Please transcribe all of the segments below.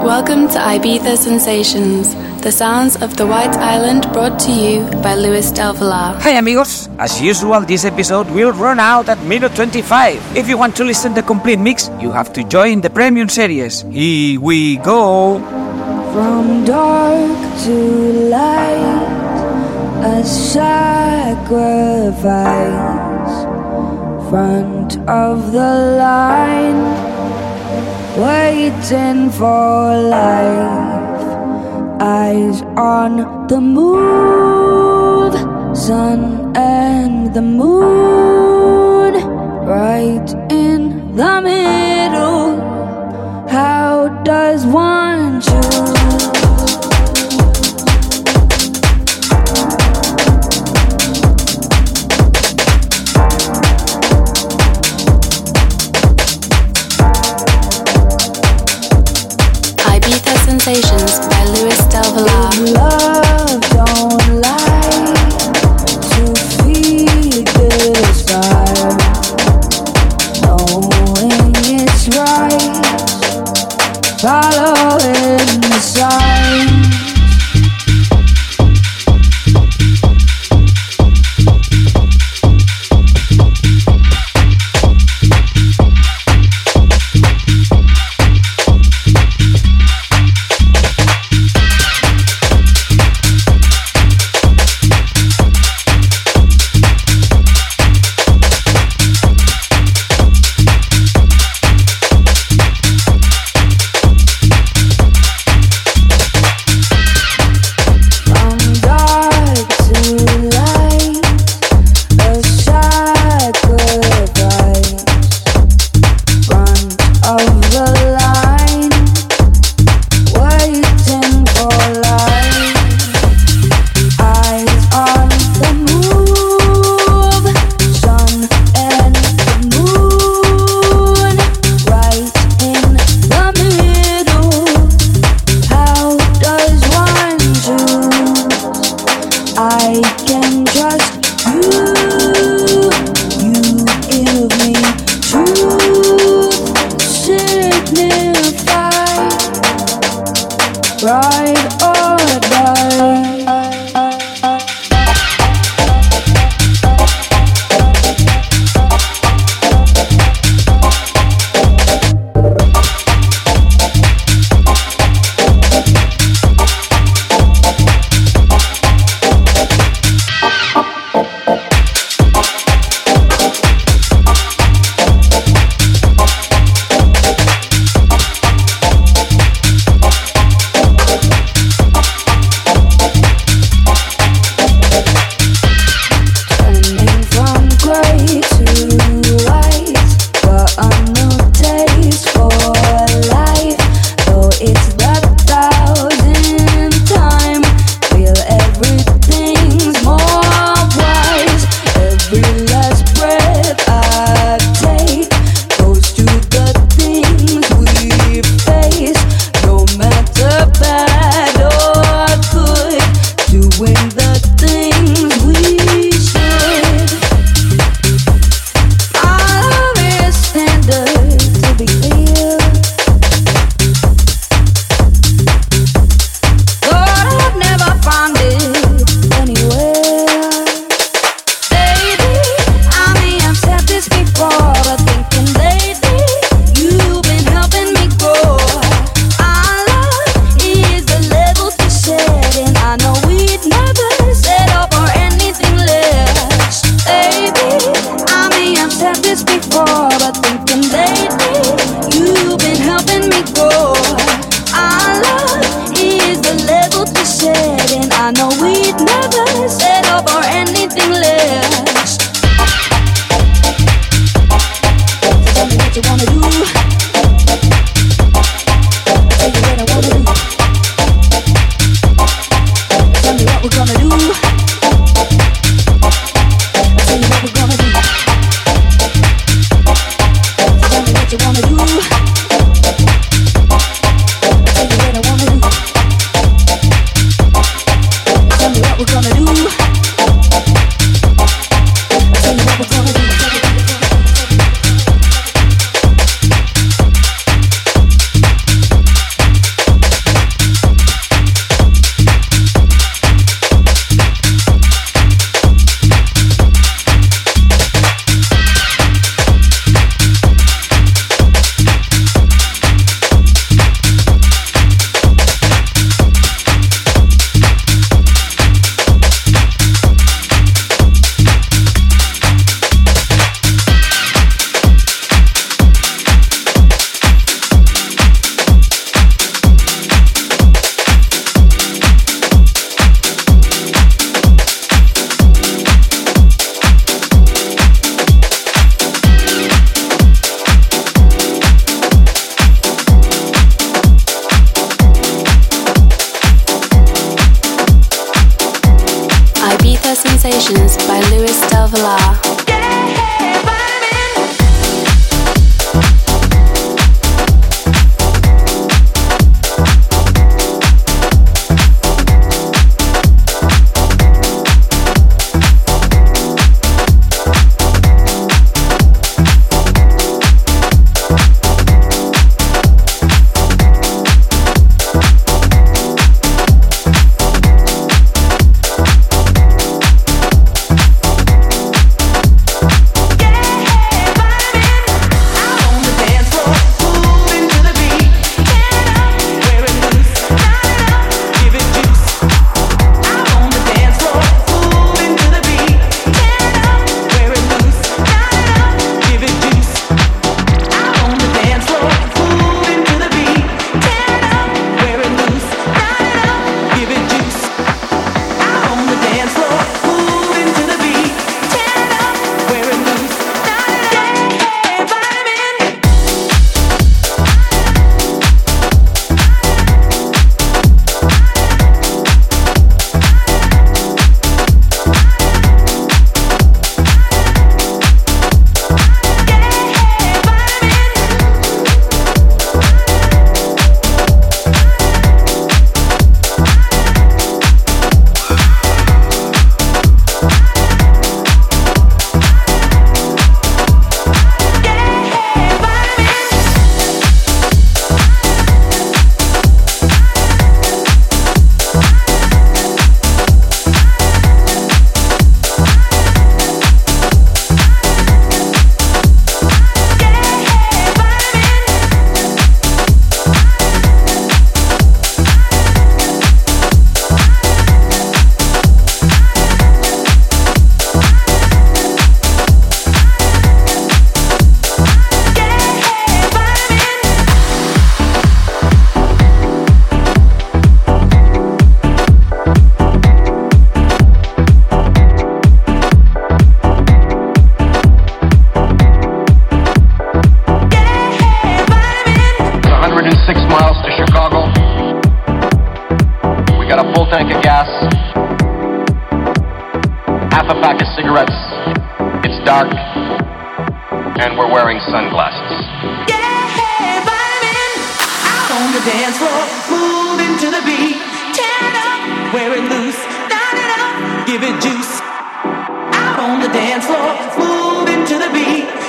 Welcome to Ibiza Sensations, the sounds of the White Island brought to you by Luis Del Villar. Hi amigos, as usual this episode will run out at minute 25. If you want to listen to the complete mix, you have to join the premium series. Here we go. From dark to light, a sacrifice. Front of the line, waiting for life. Eyes on the move, sun and the moon, right in the middle. How does one choose? I can trust you. juice out on the dance floor, moving to the beat.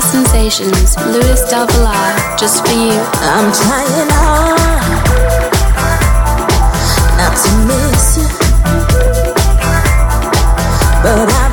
Other sensations, Louis Davala, just for you. I'm trying hard not to miss you, but I.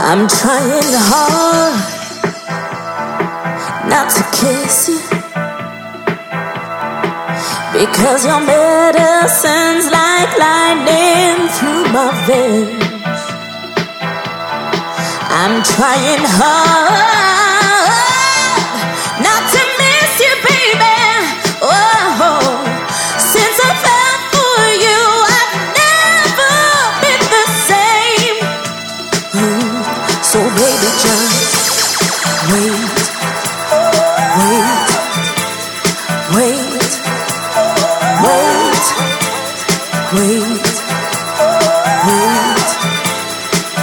I'm trying hard not to kiss you because your medicine's like lightning through my veins. I'm trying hard.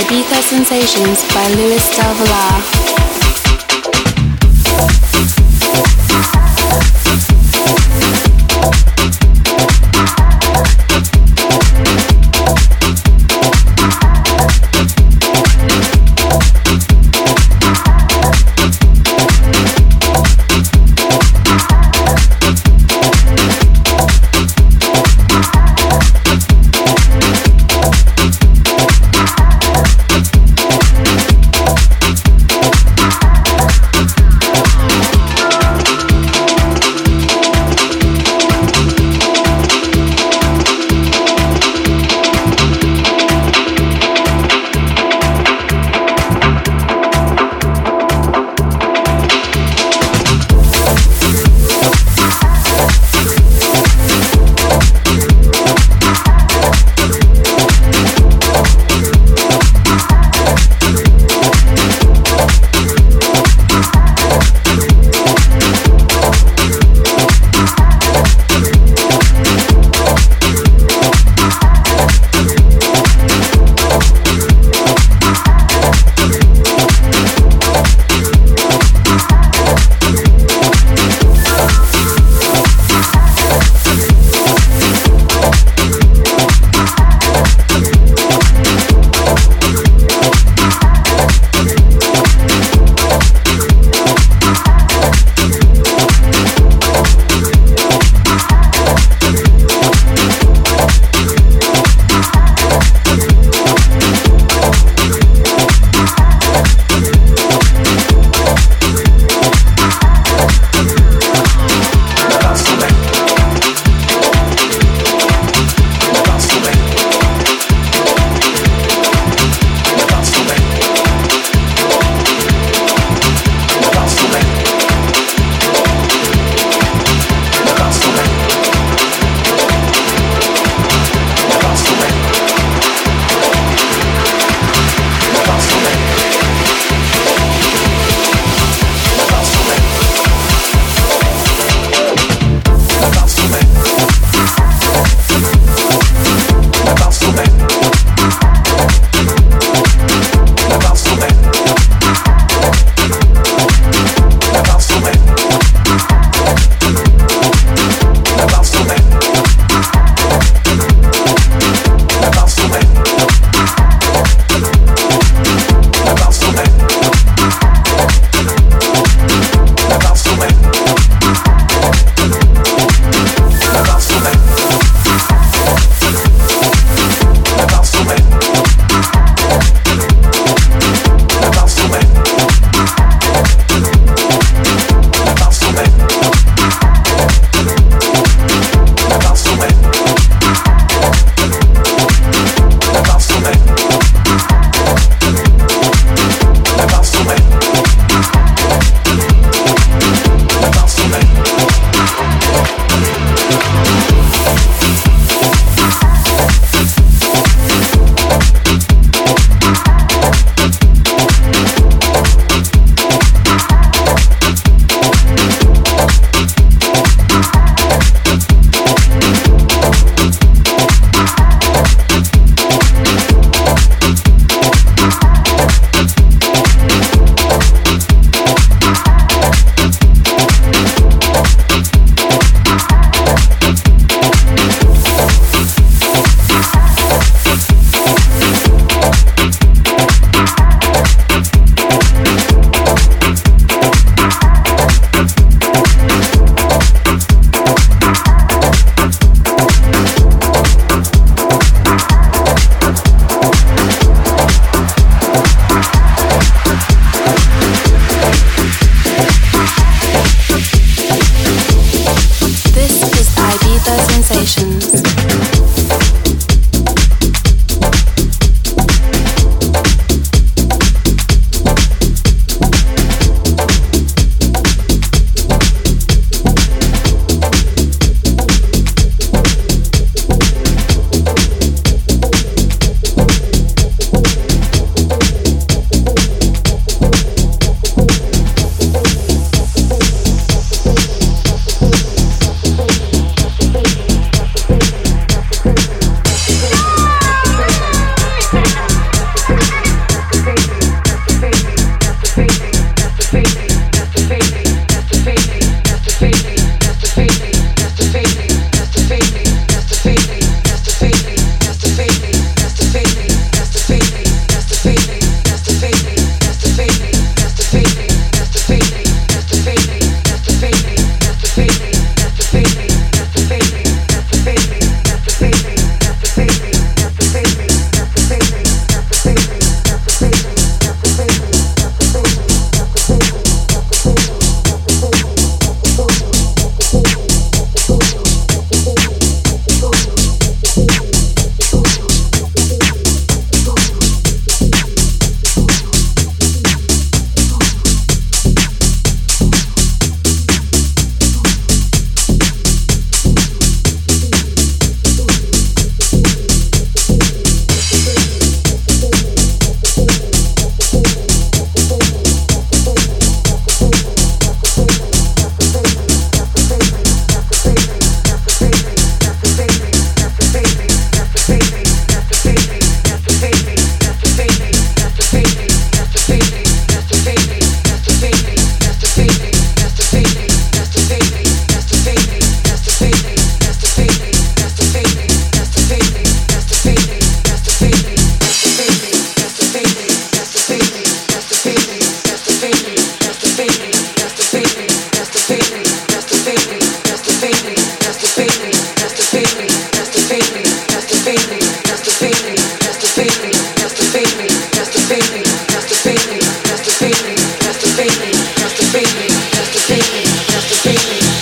Ibiza Sensations by Luis Del Villar.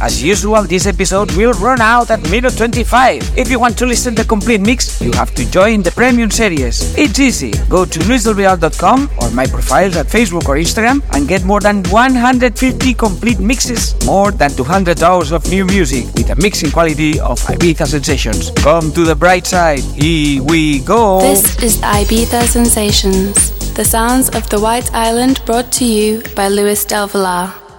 as usual this episode will run out at minute 25. If you want to listen the complete mix, you have to join the premium series. It's easy. Go to luisdelvillar.com or my profiles at Facebook or Instagram and get more than 150 complete mixes, more than 200 hours of new music with a mixing quality of Ibiza Sensations. Come to the bright side. Here we go. This is Ibiza Sensations, the sounds of the White Island brought to you by Luis Del Villar.